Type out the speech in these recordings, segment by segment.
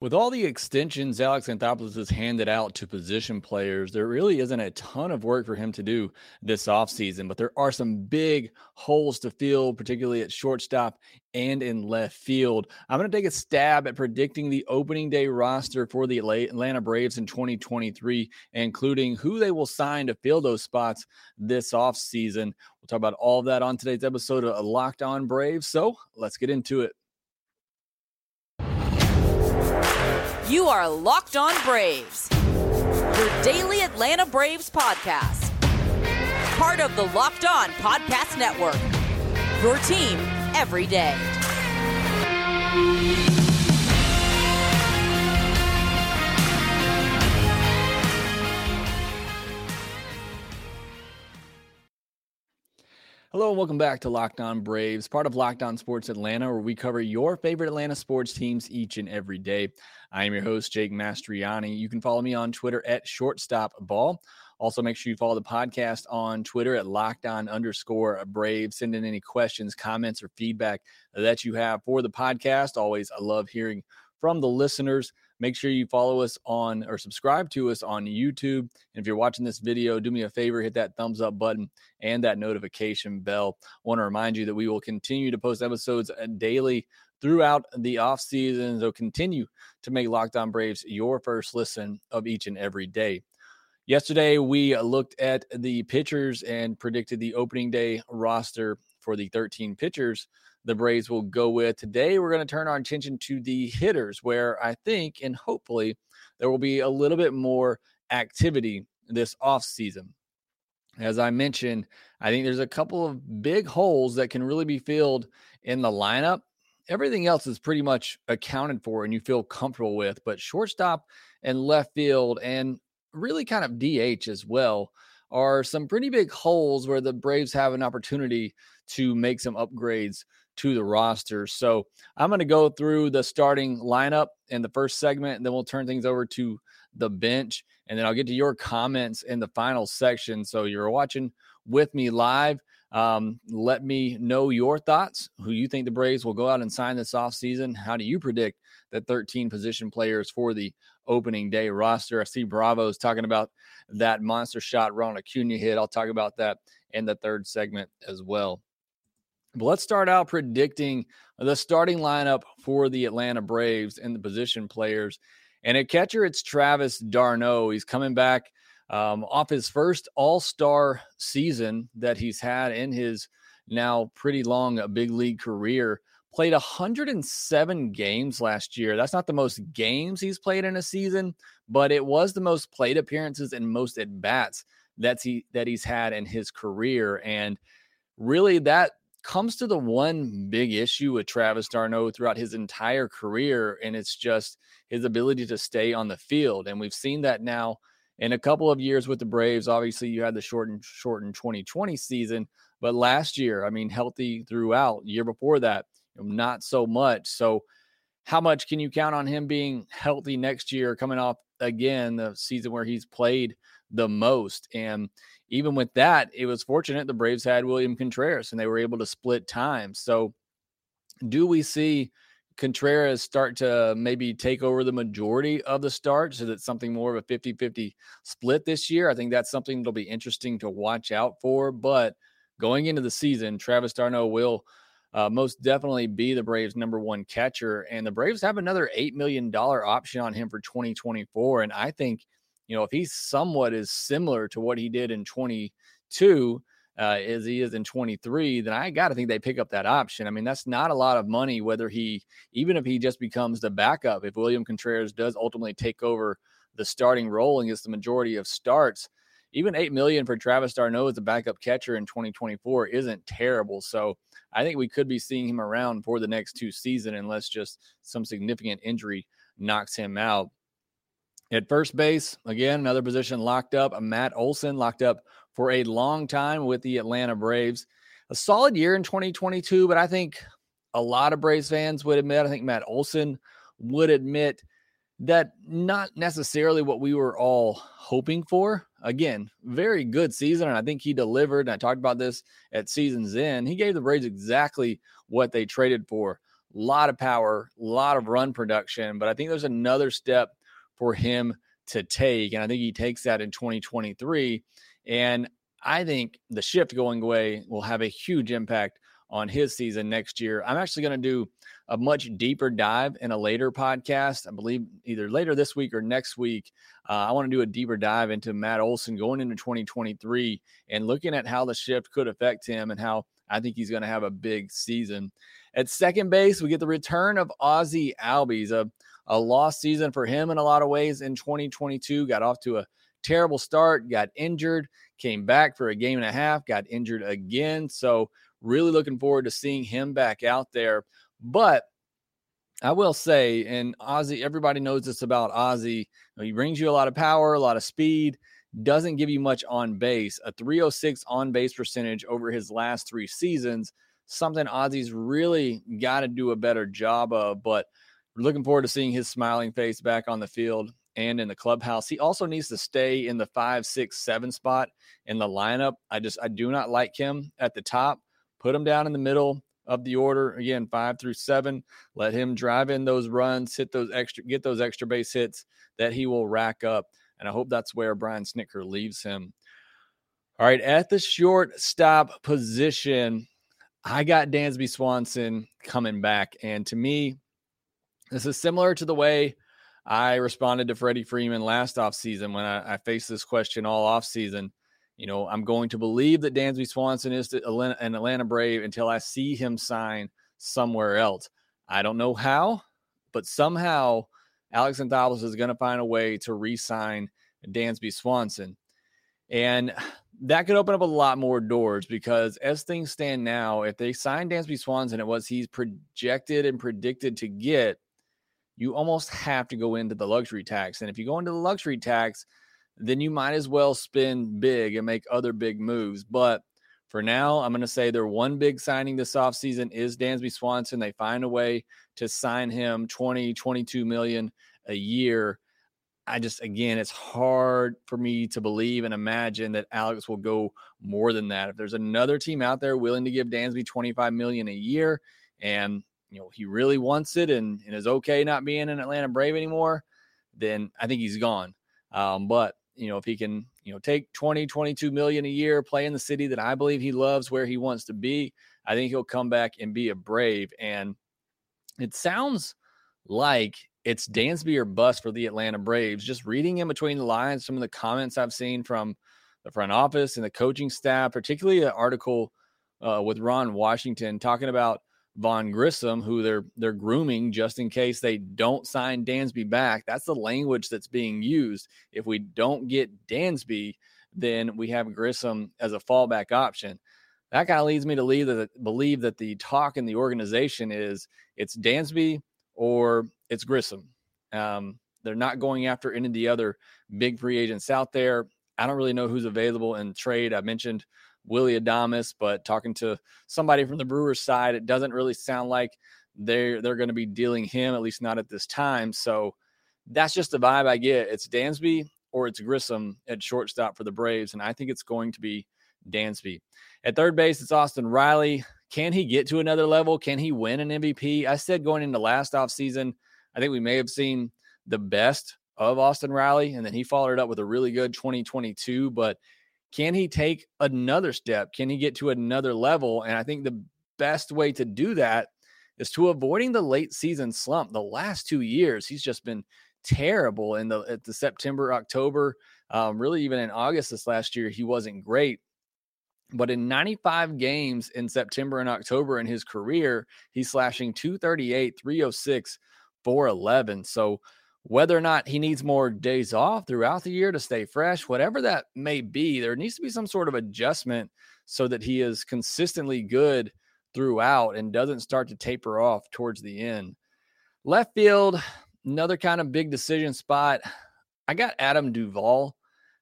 With all the extensions Alex Anthopoulos has handed out to position players, there really isn't a ton of work for him to do this offseason. But there are some big holes to fill, particularly at shortstop and in left field. I'm going to take a stab at predicting the opening day roster for the Atlanta Braves in 2023, including who they will sign to fill those spots this offseason. We'll talk about all that on today's episode of Locked On Braves. So let's get into it. You are Locked On Braves, your daily Atlanta Braves podcast. Part of the Locked On Podcast Network, your team every day. Hello and welcome back to Locked On Braves, part of Locked On Sports Atlanta, where we cover your favorite Atlanta sports teams each and every day. I am your host, Jake Mastriani. You can follow me on Twitter at shortstopball. Also, make sure you follow the podcast on Twitter at Locked On underscore Brave. Send in any questions, comments, or feedback that you have for the podcast. Always, I love hearing from the listeners. Make sure you follow us on or subscribe to us on YouTube. And if you're watching this video, do me a favor, hit that thumbs up button and that notification bell. I want to remind you that we will continue to post episodes uh, daily throughout the off season. So continue to make Locked On Braves your first listen of each and every day. Yesterday, we looked at the pitchers and predicted the opening day roster for the 13 pitchers the Braves will go with. Today, we're going to turn our attention to the hitters, where I think and hopefully there will be a little bit more activity this offseason. As I mentioned, I think there's a couple of big holes that can really be filled in the lineup. Everything else is pretty much accounted for and you feel comfortable with, but shortstop and left field and really kind of DH as well are some pretty big holes where the Braves have an opportunity to make some upgrades to the roster. So I'm going to go through the starting lineup in the first segment, and then we'll turn things over to the bench. And then I'll get to your comments in the final section. So you're watching with me live. Um, let me know your thoughts. Who you think the Braves will go out and sign this offseason? How do you predict that 13 position players for the opening day roster? I see Bravo's talking about that monster shot Ronald Acuna hit. I'll talk about that in the third segment as well. But let's start out predicting the starting lineup for the Atlanta Braves and the position players. And at catcher, it's Travis d'Arnaud. He's coming back um, off his first All Star season that he's had in his now pretty long uh, big league career. Played 107 games last year. That's not the most games he's played in a season, but it was the most played appearances and most at bats that's he that he's had in his career. And really, that comes to the one big issue with Travis d'Arnaud throughout his entire career, and it's just his ability to stay on the field. And we've seen that now in a couple of years with the Braves. Obviously, you had the shortened shortened 2020 season, but last year, I mean, healthy throughout. Year before that, not so much. So, how much can you count on him being healthy next year, coming off again the season where he's played the most? And even with that, it was fortunate the Braves had William Contreras and they were able to split time. So, do we see Contreras start to maybe take over the majority of the starts? Is it something more of a 50 50 split this year? I think that's something that'll be interesting to watch out for. But going into the season, Travis d'Arnaud will uh, most definitely be the Braves' number one catcher. And the Braves have another $8 million option on him for 2024. And I think you know, if he's somewhat as similar to what he did in 22 uh, as he is in 23, then I got to think they pick up that option. I mean, that's not a lot of money, whether he, even if he just becomes the backup, if William Contreras does ultimately take over the starting role and gets the majority of starts, even 8 million for Travis d'Arnaud as a backup catcher in 2024 isn't terrible. So I think we could be seeing him around for the next two seasons unless just some significant injury knocks him out. At first base, again, another position locked up. Matt Olson locked up for a long time with the Atlanta Braves. A solid year in 2022, but I think a lot of Braves fans would admit, I think Matt Olson would admit that not necessarily what we were all hoping for. Again, very good season, and I think he delivered. And I talked about this at season's end. He gave the Braves exactly what they traded for a lot of power, a lot of run production, but I think there's another step for him to take. And I think he takes that in 2023. And I think the shift going away will have a huge impact on his season next year. I'm actually going to do a much deeper dive in a later podcast. I believe either later this week or next week. Uh, I want to do a deeper dive into Matt Olson going into 2023 and looking at how the shift could affect him and how I think he's going to have a big season. At second base, we get the return of Ozzie Albies, a, a lost season for him in a lot of ways in 2022. Got off to a terrible start, got injured, came back for a game and a half, got injured again. So, really looking forward to seeing him back out there. But I will say, and Ozzie, everybody knows this about Ozzie. he brings you a lot of power, a lot of speed, doesn't give you much on base. A 306 on base percentage over his last three seasons, something Ozzie's really got to do a better job of. But looking forward to seeing his smiling face back on the field and in the clubhouse. He also needs to stay in the five, six, seven spot in the lineup. I just, I do not like him at the top. Put him down in the middle of the order again, five through seven. Let him drive in those runs, hit those extra, get those extra base hits that he will rack up. And I hope that's where Brian Snitker leaves him. All right, at the shortstop position, I got Dansby Swanson coming back. And to me, this is similar to the way I responded to Freddie Freeman last offseason when I, I faced this question all offseason. You know, I'm going to believe that Dansby Swanson is an Atlanta Brave until I see him sign somewhere else. I don't know how, but somehow Alex Anthopoulos is going to find a way to re-sign Dansby Swanson. And that could open up a lot more doors because as things stand now, if they sign Dansby Swanson at what he's projected and predicted to get, you almost have to go into the luxury tax. And if you go into the luxury tax, then you might as well spin big and make other big moves. But for now, I'm going to say their one big signing this offseason is Dansby Swanson. They find a way to sign him 20, 22 million a year. I just, again, it's hard for me to believe and imagine that Alex will go more than that. If there's another team out there willing to give Dansby 25 million a year and, you know, he really wants it and, and is okay not being an Atlanta Brave anymore, then I think he's gone. Um, but you know, if he can, you know, take 20, 22 million a year, play in the city that I believe he loves, where he wants to be, I think he'll come back and be a brave. And it sounds like it's Dansby or bust for the Atlanta Braves. Just reading in between the lines, some of the comments I've seen from the front office and the coaching staff, particularly an article uh, with Ron Washington talking about Vaughn Grissom, who they're they're grooming just in case they don't sign Dansby back. That's the language that's being used. If we don't get Dansby, then we have Grissom as a fallback option. That kind of leads me to leave that, believe that the talk in the organization is it's Dansby or it's Grissom. Um, they're not going after any of the other big free agents out there. I don't really know who's available in trade. I mentioned Willy Adames, but talking to somebody from the Brewers side, it doesn't really sound like they're they're going to be dealing him, at least not at this time. So that's just the vibe I get. It's Dansby or it's Grissom at shortstop for the Braves, and I think it's going to be Dansby. At third base, it's Austin Riley. Can he get to another level? Can he win an MVP? I said going into last offseason, I think we may have seen the best of Austin Riley, and then he followed it up with a really good 2022. But can he take another step? Can he get to another level? And I think the best way to do that is to avoiding the late season slump. The last two years, he's just been terrible in the at the September, October, um, really even in August this last year, he wasn't great. But in 95 games in September and October in his career, he's slashing 238, 306, 411. So whether or not he needs more days off throughout the year to stay fresh, whatever that may be, there needs to be some sort of adjustment so that he is consistently good throughout and doesn't start to taper off towards the end. Left field, another kind of big decision spot. I got Adam Duvall.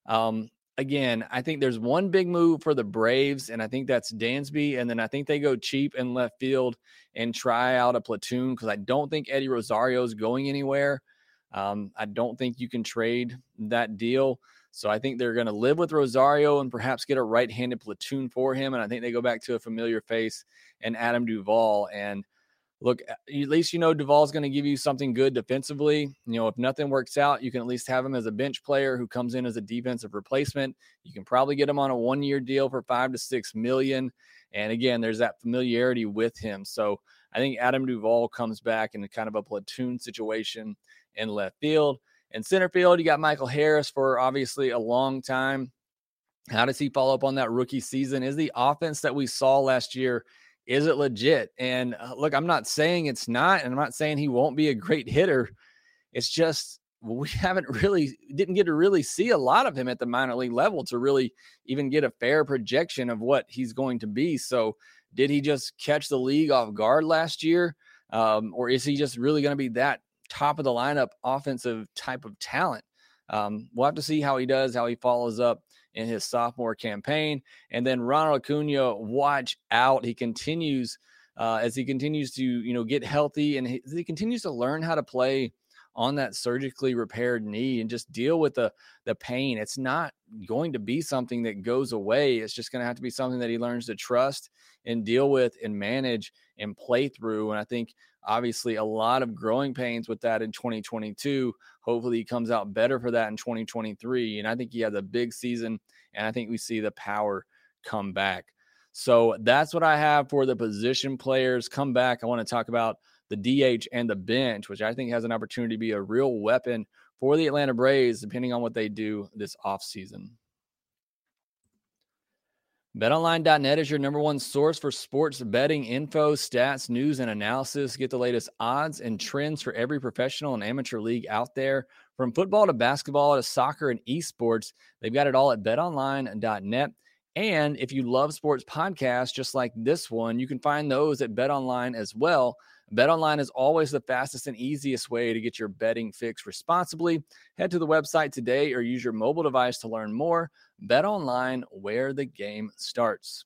Um, again, I think there's one big move for the Braves, and I think that's Dansby. And then I think they go cheap in left field and try out a platoon because I don't think Eddie Rosario is going anywhere. Um, I don't think you can trade that deal. So I think they're going to live with Rosario and perhaps get a right handed platoon for him. And I think they go back to a familiar face and Adam Duvall. And look, at least you know Duvall's going to give you something good defensively. You know, if nothing works out, you can at least have him as a bench player who comes in as a defensive replacement. You can probably get him on a one year deal for five to six million. And again, there's that familiarity with him. So I think Adam Duvall comes back in kind of a platoon situation in left field. In center field, you got Michael Harris for obviously a long time. How does he follow up on that rookie season? Is the offense that we saw last year is it legit? And uh, look, I'm not saying it's not, and I'm not saying he won't be a great hitter. It's just we haven't really didn't get to really see a lot of him at the minor league level to really even get a fair projection of what he's going to be. So, did he just catch the league off guard last year, um, or is he just really going to be that top of the lineup offensive type of talent? Um, we'll have to see how he does, how he follows up in his sophomore campaign. And then Ronald Acuna, watch out. He continues uh, as he continues to, you know, get healthy and he, he continues to learn how to play on that surgically repaired knee and just deal with the the pain. It's not going to be something that goes away. It's just going to have to be something that he learns to trust and deal with and manage and play through. And I think obviously a lot of growing pains with that in 2022. Hopefully he comes out better for that in 2023. And I think he has a big season and I think we see the power come back. So that's what I have for the position players come back. I want to talk about the DH and the bench, which I think has an opportunity to be a real weapon for the Atlanta Braves, depending on what they do this offseason. BetOnline.net is your number one source for sports betting info, stats, news, and analysis. Get the latest odds and trends for every professional and amateur league out there. From football to basketball to soccer and esports, they've got it all at betonline.net. And if you love sports podcasts just like this one, you can find those at BetOnline as well. BetOnline is always the fastest and easiest way to get your betting fix responsibly. Head to the website today or use your mobile device to learn more. BetOnline, where the game starts.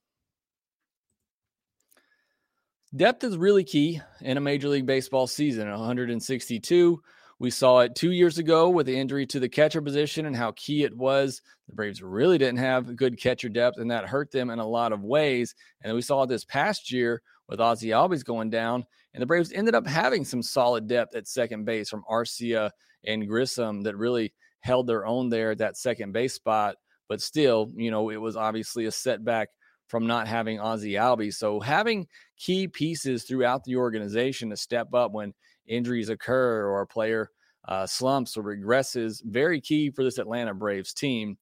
Depth is really key in a Major League Baseball season. 162. We saw it two years ago with the injury to the catcher position and how key it was. The Braves really didn't have good catcher depth, and that hurt them in a lot of ways. And we saw it this past year with Ozzie Albies going down, and the Braves ended up having some solid depth at second base from Arcia and Grissom that really held their own there at that second base spot. But still, you know, it was obviously a setback from not having Ozzie Albies. So having key pieces throughout the organization to step up when injuries occur or a player uh, slumps or regresses, very key for this Atlanta Braves team.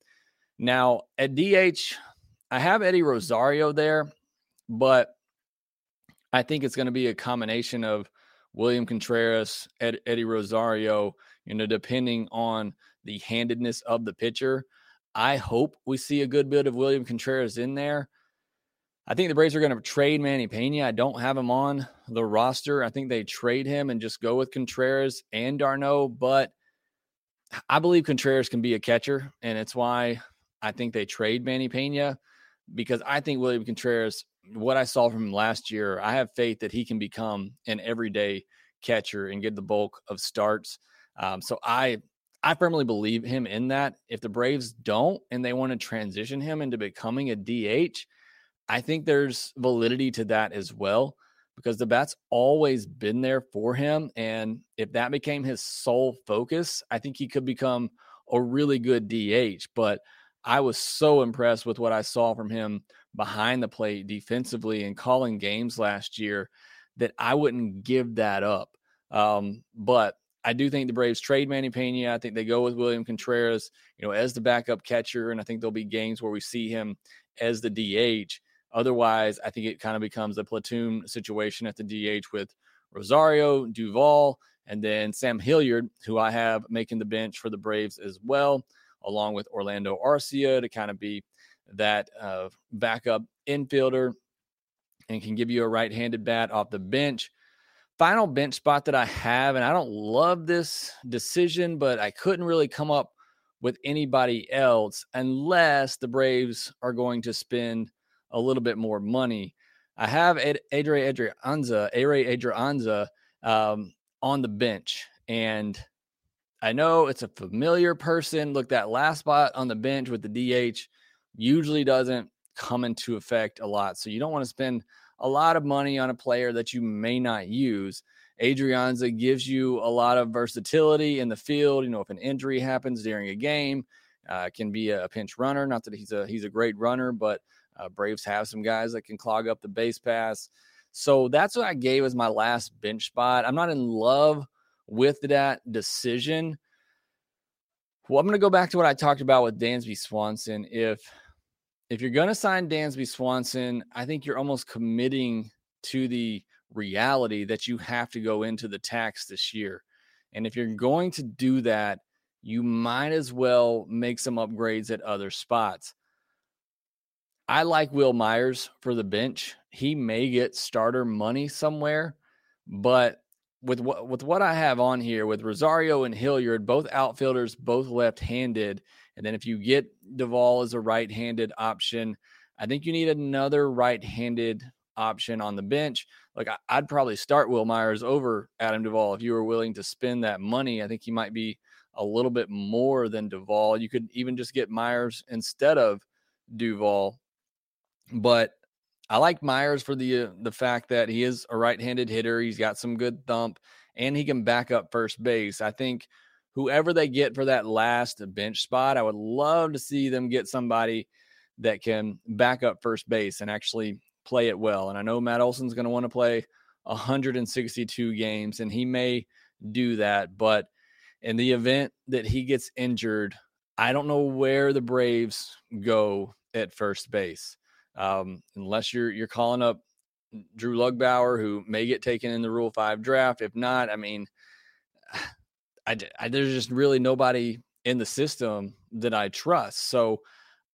Now at DH, I have Eddie Rosario there, but I think it's going to be a combination of William Contreras, Ed, Eddie Rosario, you know, depending on the handedness of the pitcher. I hope we see a good bit of William Contreras in there. I think the Braves are going to trade Manny Piña. I don't have him on the roster. I think they trade him and just go with Contreras and d'Arnaud, but I believe Contreras can be a catcher, and it's why I think they trade Manny Piña because I think William Contreras, what I saw from him last year, I have faith that he can become an everyday catcher and get the bulk of starts. Um, so I I firmly believe him in that. If the Braves don't and they want to transition him into becoming a DH, I think there's validity to that as well because the bat's always been there for him. And if that became his sole focus, I think he could become a really good DH. But I was so impressed with what I saw from him behind the plate defensively and calling games last year that I wouldn't give that up. Um, but I do think the Braves trade Manny Piña. I think they go with William Contreras, you know, as the backup catcher, and I think there'll be games where we see him as the DH. Otherwise, I think it kind of becomes a platoon situation at the DH with Rosario, Duvall, and then Sam Hilliard, who I have making the bench for the Braves as well, along with Orlando Arcia to kind of be that uh, backup infielder and can give you a right handed bat off the bench final bench spot that I have, and I don't love this decision, but I couldn't really come up with anybody else unless the Braves are going to spend a little bit more money. I have Ad- Adre Adrianza, Are Adrianza um, on the bench, and I know it's a familiar person. Look, that last spot on the bench with the DH usually doesn't come into effect a lot, so you don't want to spend a lot of money on a player that you may not use. Adrianza gives you a lot of versatility in the field. You know, if an injury happens during a game, uh, can be a pinch runner. Not that he's a he's a great runner, but uh, Braves have some guys that can clog up the base pass. So that's what I gave as my last bench spot. I'm not in love with that decision. Well, I'm going to go back to what I talked about with Dansby Swanson. If if you're going to sign Dansby Swanson, I think you're almost committing to the reality that you have to go into the tax this year. And if you're going to do that, you might as well make some upgrades at other spots. I like Wil Myers for the bench. He may get starter money somewhere, but with what with what I have on here with Rosario and Hilliard, both outfielders, both left-handed, and then if you get Duvall as a right-handed option, I think you need another right-handed option on the bench. Like I, would probably start Wil Myers over Adam Duvall if you were willing to spend that money. I think he might be a little bit more than Duvall. You could even just get Myers instead of Duvall. But I like Myers for the uh, the fact that he is a right-handed hitter. He's got some good thump and he can back up first base. I think whoever they get for that last bench spot, I would love to see them get somebody that can back up first base and actually play it well. And I know Matt Olson's going to want to play 162 games and he may do that, but in the event that he gets injured, I don't know where the Braves go at first base um, unless you're you're calling up Drew Lugbauer, who may get taken in the Rule Five draft. If not, I mean, I, I, there's just really nobody in the system that I trust. So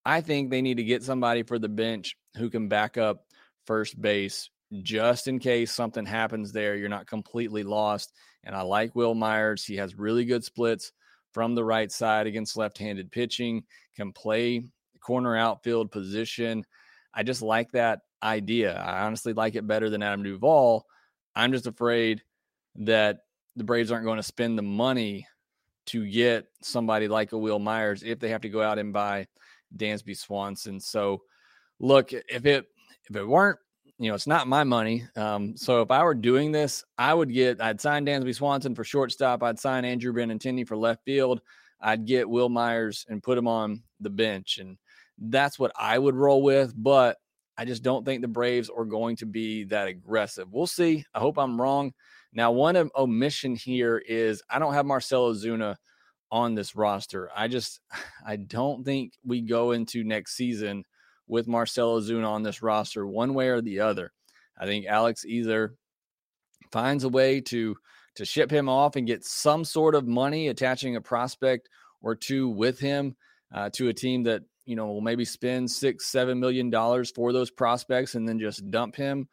I think they need to get somebody for the bench who can back up first base just in case something happens there. You're not completely lost. And I like Wil Myers. He has really good splits from the right side against left handed pitching, can play corner outfield position. I just like that idea. I honestly like it better than Adam Duvall. I'm just afraid that the Braves aren't going to spend the money to get somebody like a Wil Myers if they have to go out and buy Dansby Swanson. So, look, if it if it weren't, you know, it's not my money. Um, so if I were doing this, I would get I'd sign Dansby Swanson for shortstop. I'd sign Andrew Benintendi for left field. I'd get Wil Myers and put him on the bench and that's what I would roll with. But I just don't think the Braves are going to be that aggressive. We'll see. I hope I'm wrong. Now, one omission here is I don't have Marcell Ozuna on this roster. I just I don't think we go into next season with Marcell Ozuna on this roster one way or the other. I think Alex either finds a way to to ship him off and get some sort of money attaching a prospect or two with him uh, to a team that you know, maybe spend six, seven million dollars for those prospects and then just dump him.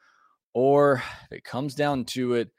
Or if it comes down to it,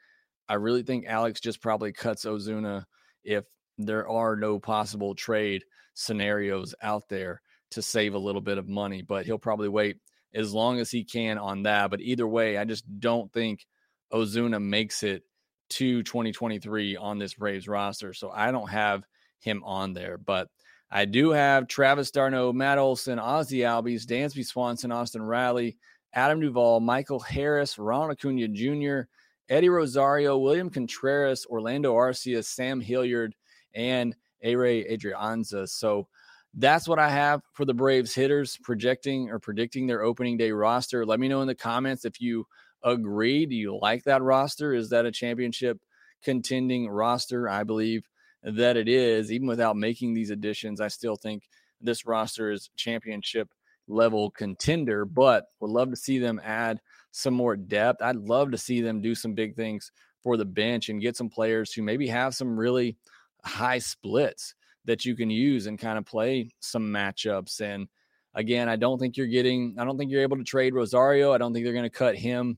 I really think Alex just probably cuts Ozuna if there are no possible trade scenarios out there to save a little bit of money. But he'll probably wait as long as he can on that. But either way, I just don't think Ozuna makes it to 2023 on this Braves roster. So I don't have him on there. But I do have Travis d'Arnaud, Matt Olson, Ozzie Albies, Dansby Swanson, Austin Riley, Adam Duvall, Michael Harris, Ron Acuna Jr., Eddie Rosario, William Contreras, Orlando Arcia, Sam Hilliard, and Ehire Adrianza. So that's what I have for the Braves hitters projecting or predicting their opening day roster. Let me know in the comments if you agree. Do you like that roster? Is that a championship contending roster? I believe that it is, even without making these additions, I still think this roster is championship level contender, but would love to see them add some more depth. I'd love to see them do some big things for the bench and get some players who maybe have some really high splits that you can use and kind of play some matchups. And again, I don't think you're getting, I don't think you're able to trade Rosario. I don't think they're going to cut him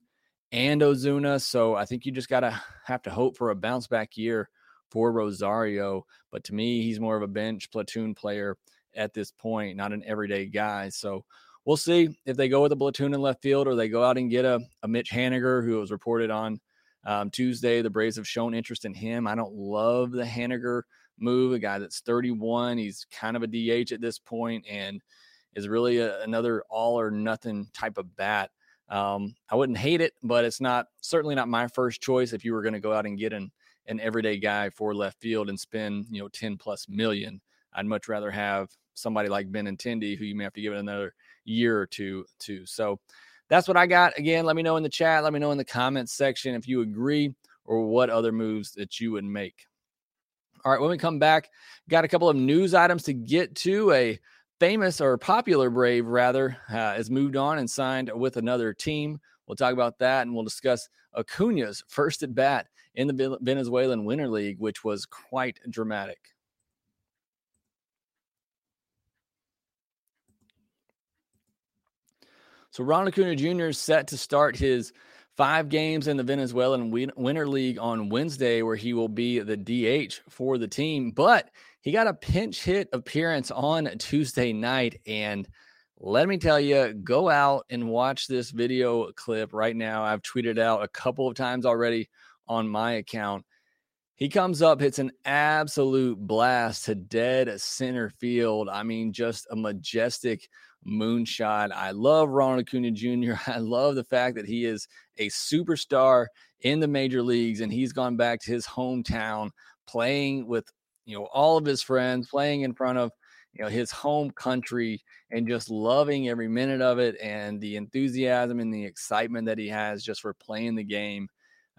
and Ozuna. So I think you just got to have to hope for a bounce back year for Rosario. But to me, he's more of a bench platoon player at this point, not an everyday guy. So we'll see if they go with a platoon in left field or they go out and get a, a Mitch Haniger, who was reported on um, Tuesday. The Braves have shown interest in him. I don't love the Haniger move, a guy that's 31. He's kind of a DH at this point and is really a, another all or nothing type of bat Um, I wouldn't hate it, but it's not certainly not my first choice if you were going to go out and get an an everyday guy for left field and spend you know 10 plus million. I'd much rather have somebody like Benintendi who you may have to give it another year or two to. So that's what I got. Again, let me know in the chat. Let me know in the comments section if you agree or what other moves that you would make. All right, when we come back, got a couple of news items to get to. A famous or popular Brave, rather, uh, has moved on and signed with another team. We'll talk about that and we'll discuss Acuna's first at bat in the Venezuelan Winter League, which was quite dramatic. So Ronald Acuna Jr. is set to start his five games in the Venezuelan Winter League on Wednesday, where he will be the DH for the team. But he got a pinch hit appearance on Tuesday night. And let me tell you, go out and watch this video clip right now. I've tweeted out a couple of times already on my account. He comes up, hits an absolute blast to dead center field. I mean, just a majestic moonshot. I love Ronald Acuna Jr. I love the fact that he is a superstar in the major leagues and he's gone back to his hometown playing with you know all of his friends, playing in front of you know his home country and just loving every minute of it and the enthusiasm and the excitement that he has just for playing the game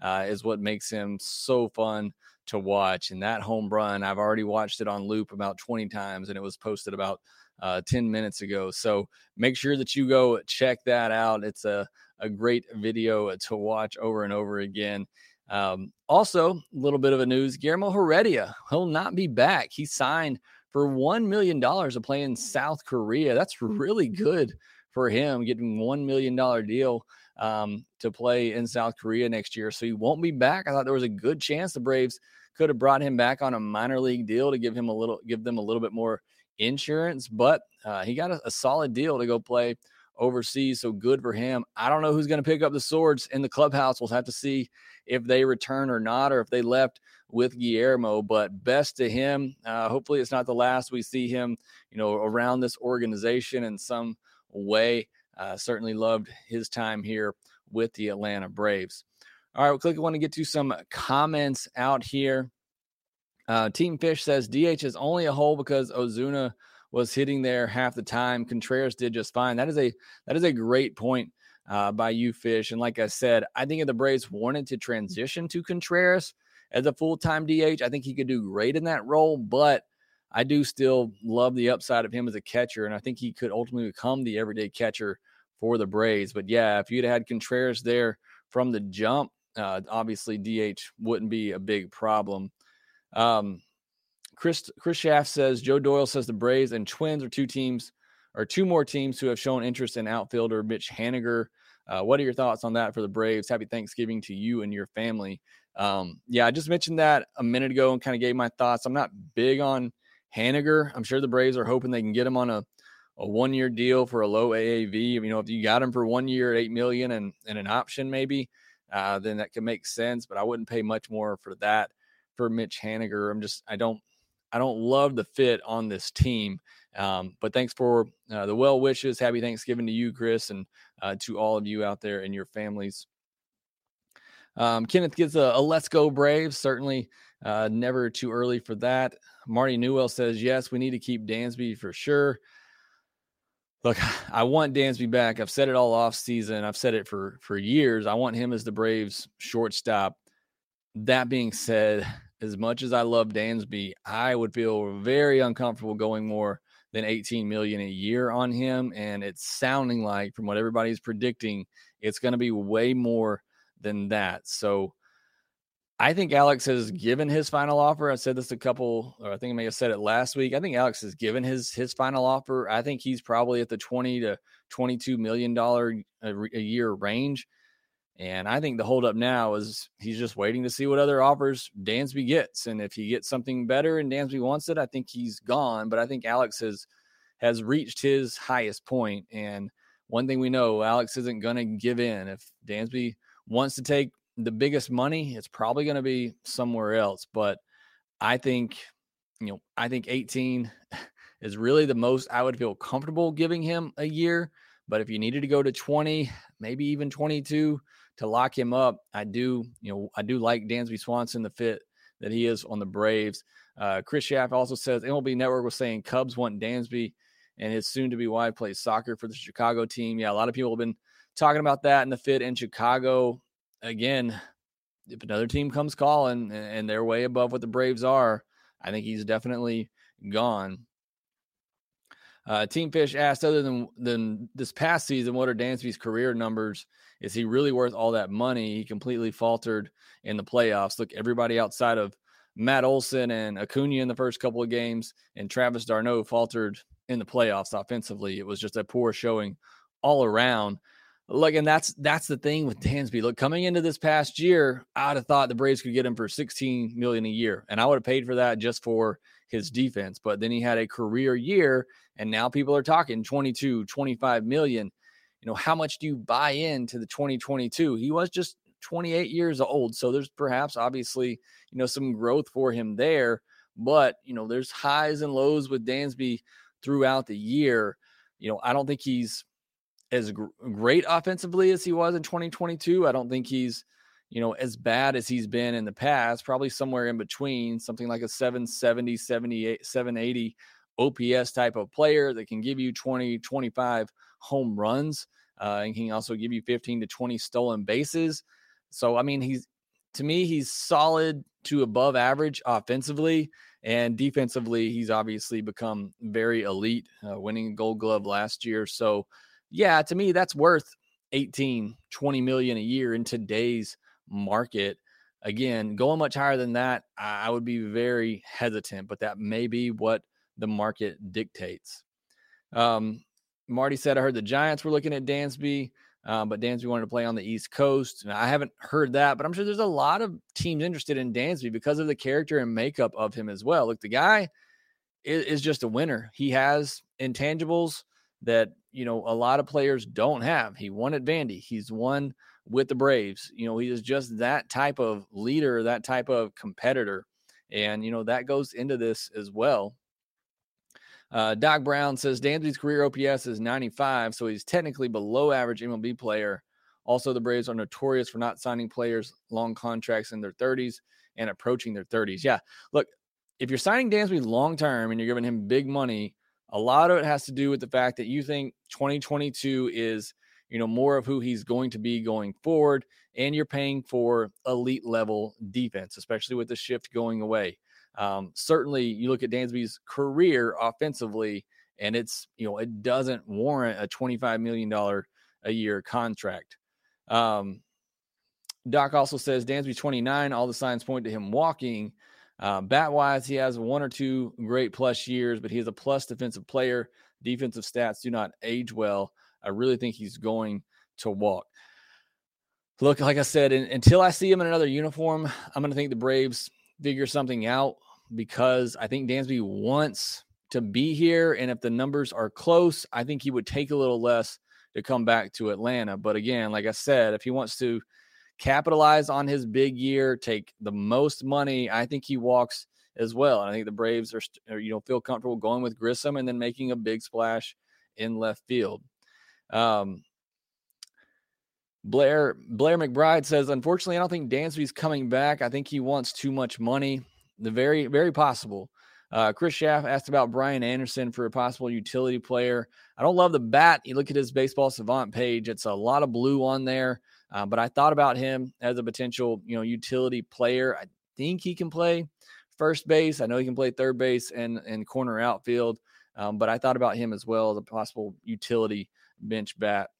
uh, is what makes him so fun to watch and that home run i've already watched it on loop about 20 times and it was posted about uh, 10 minutes ago. So make sure that you go check that out. It's a, a great video to watch over and over again. Um, also, a little bit of a news Guillermo Heredia he'll not be back. He signed for $1 million to play in South Korea. That's really good for him, getting $1 million deal um, to play in South Korea next year. So he won't be back. I thought there was a good chance the Braves could have brought him back on a minor league deal to give him a little, give them a little bit more insurance, but uh, he got a, a, solid deal to go play overseas. So good for him. I don't know who's going to pick up the swords in the clubhouse. We'll have to see if they return or not, or if they left with Guillermo. But best to him. Uh, hopefully, it's not the last we see him, you know, around this organization in some way. Uh, certainly loved his time here with the Atlanta Braves. All right, we'll quickly want to get to some comments out here. Uh, Team Fish says DH is only a hole because Ozuna was hitting there half the time. Contreras did just fine. That is a that is a great point uh, by you, Fish. And like I said, I think if the Braves wanted to transition to Contreras as a full time DH, I think he could do great in that role. But I do still love the upside of him as a catcher, and I think he could ultimately become the everyday catcher for the Braves. But yeah, if you'd had Contreras there from the jump, uh, obviously DH wouldn't be a big problem. Um, Chris Chris Schaff says Joe Doyle says the Braves and Twins are two teams or two more teams who have shown interest in outfielder Mitch Haniger. Uh, what are your thoughts on that for the Braves? Happy Thanksgiving to you and your family. Um, yeah, I just mentioned that a minute ago and kind of gave my thoughts. I'm not big on Haniger. I'm sure the Braves are hoping they can get him on a, a one year deal for a low AAV. You know, if you got him for one year at eight million and, and an option, maybe, uh, then that could make sense. But I wouldn't pay much more for that for Mitch Haniger. I'm just I don't I don't love the fit on this team. Um, but thanks for uh, the well wishes. Happy Thanksgiving to you, Chris, and uh, to all of you out there and your families. Um, Kenneth gets a, a, let's go Braves. Certainly uh, never too early for that. Marty Newell says, yes, we need to keep Dansby for sure. Look, I want Dansby back. I've said it all off season. I've said it for for years. I want him as the Braves shortstop. That being said, as much as I love Dansby, I would feel very uncomfortable going more than 18 million a year on him. And it's sounding like, from what everybody's predicting, it's going to be way more than that. So I think Alex has given his final offer. I said this a couple, or I think I may have said it last week. I think Alex has given his his final offer. I think he's probably at the 20 to 22 million dollar uh, a, a year range. And I think the holdup now is he's just waiting to see what other offers Dansby gets. And if he gets something better and Dansby wants it, I think he's gone. But I think Alex has has reached his highest point. And one thing we know, Alex isn't gonna give in. If Dansby wants to take the biggest money, it's probably gonna be somewhere else. But I think, you know, I think 18 is really the most I would feel comfortable giving him a year. But if you needed to go to 20, maybe even 22 to lock him up. I do, you know, I do like Dansby Swanson, the fit that he is on the Braves. Uh, Chris Schaff also says MLB Network was saying Cubs want Dansby and his soon to be wife plays soccer for the Chicago team. Yeah, a lot of people have been talking about that in the fit in Chicago. Again, if another team comes calling and they're way above what the Braves are, I think he's definitely gone. Uh, Team Fish asked, other than than this past season, what are Dansby's career numbers? Is he really worth all that money? He completely faltered in the playoffs. Look, everybody outside of Matt Olson and Acuna in the first couple of games, and Travis d'Arnaud faltered in the playoffs offensively. It was just a poor showing all around. Look, and that's that's the thing with Dansby. Look, coming into this past year, I would have thought the Braves could get him for 16 million a year, and I would have paid for that just for his defense. But then he had a career year, and now people are talking 22, 25 million. You know, how much do you buy into the 2022? He was just 28 years old, so there's perhaps obviously you know some growth for him there. But you know, there's highs and lows with Dansby throughout the year. You know, I don't think he's as gr- great offensively as he was in 2022. I don't think he's, you know, as bad as he's been in the past, probably somewhere in between, something like a 770, 78, 780 OPS type of player that can give you 20, 25 home runs uh, and can also give you 15 to 20 stolen bases. So, I mean, he's to me, he's solid to above average offensively. And defensively, he's obviously become very elite, uh, winning a gold glove last year. So, yeah, to me, that's worth 18, 20 million a year in today's market. Again, going much higher than that, I would be very hesitant, but that may be what the market dictates. Um, Marty said, I heard the Giants were looking at Dansby, uh, but Dansby wanted to play on the East Coast. I haven't heard that, but I'm sure there's a lot of teams interested in Dansby because of the character and makeup of him as well. Look, the guy is, is just a winner. He has intangibles that you know a lot of players don't have. He won at Vandy. He's won with the Braves. You know, he is just that type of leader, that type of competitor. And, you know, that goes into this as well. Uh, Doc Brown says Dansby's career OPS is 95, so he's technically below average MLB player. Also, the Braves are notorious for not signing players long contracts in their 30s and approaching their 30s. Yeah, look, if you're signing Dansby long term and you're giving him big money, a lot of it has to do with the fact that you think 2022 is, you know, more of who he's going to be going forward, and you're paying for elite level defense, especially with the shift going away. Um, certainly, you look at Dansby's career offensively, and it's you know it doesn't warrant a 25 million dollar a year contract. Um, Doc also says Dansby 29. All the signs point to him walking. Uh, bat wise, he has one or two great plus years, but he is a plus defensive player. Defensive stats do not age well. I really think he's going to walk. Look, like I said, in, until I see him in another uniform, I'm going to think the Braves figure something out because I think Dansby wants to be here. And if the numbers are close, I think he would take a little less to come back to Atlanta. But again, like I said, if he wants to capitalize on his big year, take the most money. I think he walks as well. And I think the Braves are, are, you know, feel comfortable going with Grissom and then making a big splash in left field. Um, Blair Blair McBride says, unfortunately, I don't think Dansby's coming back. I think he wants too much money. The very, very possible. Uh, Chris Schaff asked about Brian Anderson for a possible utility player. I don't love the bat. You look at his baseball savant page; it's a lot of blue on there. Uh, but I thought about him as a potential, you know, utility player. I think he can play first base. I know he can play third base and and corner outfield. Um, but I thought about him as well as a possible utility bench bat.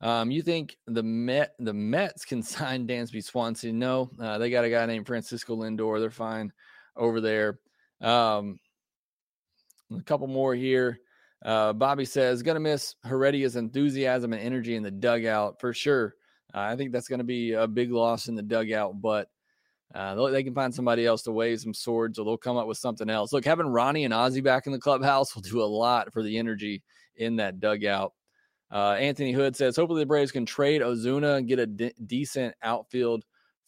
Um, you think the Met the Mets can sign Dansby Swanson? No, uh, they got a guy named Francisco Lindor. They're fine over there. Um, a couple more here. Uh, Bobby says, going to miss Heredia's enthusiasm and energy in the dugout for sure. Uh, I think that's going to be a big loss in the dugout, but uh, they can find somebody else to wave some swords or they'll come up with something else. Look, having Ronnie and Ozzie back in the clubhouse will do a lot for the energy in that dugout. Uh, Anthony Hood says, hopefully the Braves can trade Ozuna and get a de- decent outfield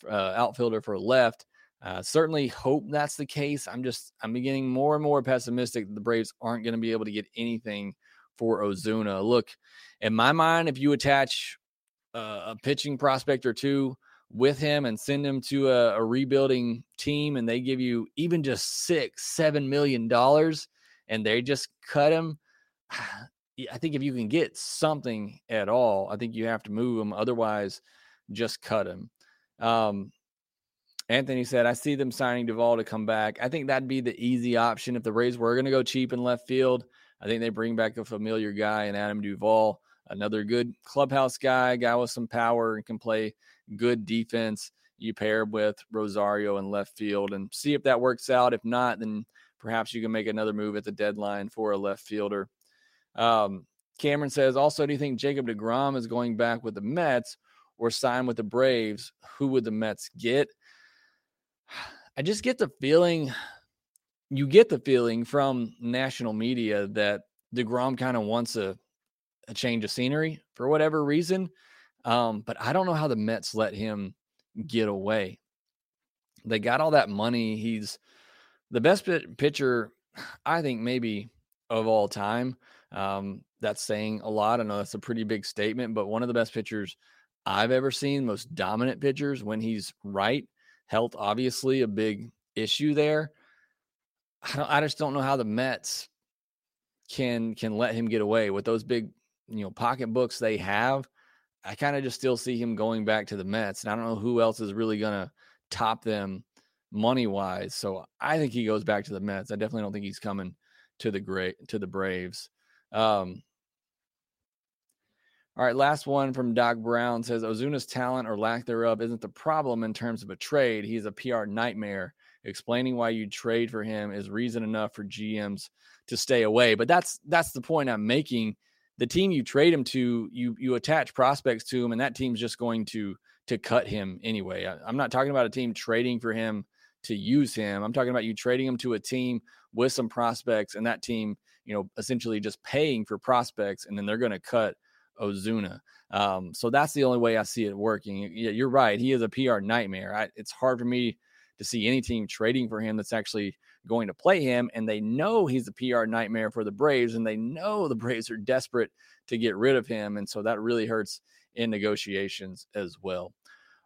uh, outfielder for left. Uh, certainly hope that's the case. I'm just I'm beginning more and more pessimistic that the Braves aren't going to be able to get anything for Ozuna. Look, in my mind, if you attach a pitching prospect or two with him and send him to a, a rebuilding team and they give you even just six, seven million dollars and they just cut him. I think if you can get something at all, I think you have to move him. Otherwise, just cut him. Um, Anthony said, I see them signing Duvall to come back. I think that'd be the easy option. If the Rays were going to go cheap in left field, I think they bring back a familiar guy in Adam Duvall, another good clubhouse guy, guy with some power and can play good defense. You pair with Rosario in left field and see if that works out. If not, then perhaps you can make another move at the deadline for a left fielder. Um, Cameron says, also, do you think Jacob DeGrom is going back with the Mets or sign with the Braves? Who would the Mets get? I just get the feeling, you get the feeling from national media that DeGrom kind of wants a, a change of scenery for whatever reason. Um, but I don't know how the Mets let him get away. They got all that money. He's the best pitcher, I think, maybe of all time. Um, that's saying a lot. I know that's a pretty big statement, but one of the best pitchers I've ever seen, most dominant pitchers when he's right. Health, obviously, a big issue there. I, I just don't know how the Mets can can let him get away with those big, you know, pocketbooks they have. I kind of just still see him going back to the Mets, and I don't know who else is really going to top them money wise. So I think he goes back to the Mets. I definitely don't think he's coming to the great to the Braves. Um, all right, last one from Doc Brown says Ozuna's talent or lack thereof isn't the problem in terms of a trade. He's a PR nightmare. Explaining why you trade for him is reason enough for GMs to stay away. But that's that's the point I'm making. The team you trade him to, you you attach prospects to him, and that team's just going to to cut him anyway. I, I'm not talking about a team trading for him to use him. I'm talking about you trading him to a team with some prospects, and that team, you know, essentially just paying for prospects, and then they're going to cut Ozuna. Um, so that's the only way I see it working. Yeah, you're right. He is a PR nightmare. I, it's hard for me to see any team trading for him that's actually going to play him. And they know he's a PR nightmare for the Braves, and they know the Braves are desperate to get rid of him. And so that really hurts in negotiations as well.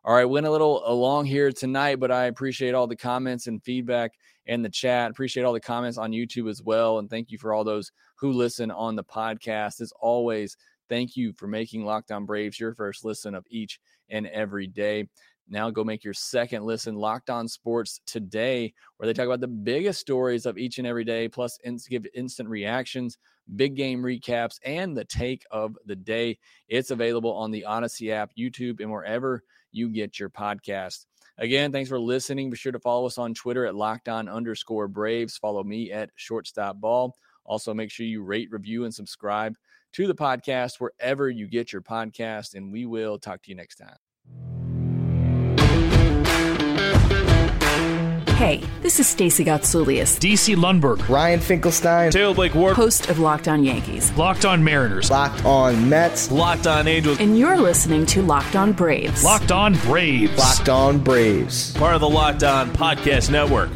All right, went a little along here tonight, but I appreciate all the comments and feedback in the chat. Appreciate all the comments on YouTube as well. And thank you for all those who listen on the podcast. As always, thank you for making Locked On Braves your first listen of each and every day. Now go make your second listen, Locked On Sports Today, where they talk about the biggest stories of each and every day, plus give instant reactions, big game recaps, and the take of the day. It's available on the Odyssey app, YouTube, and wherever you get your podcast. Again, thanks for listening. Be sure to follow us on Twitter at locked on underscore Braves. Follow me at shortstop ball. Also, make sure you rate, review, and subscribe to the podcast wherever you get your podcast. And we will talk to you next time. Hey, this is Stacey Gotsoulias. DC Lundberg. Ryan Finkelstein. Taylor Blake Ward. Host of Locked On Yankees. Locked On Mariners. Locked On Mets. Locked On Angels. And you're listening to Locked On Braves. Locked On Braves. Locked On Braves. Part of the Locked On Podcast Network.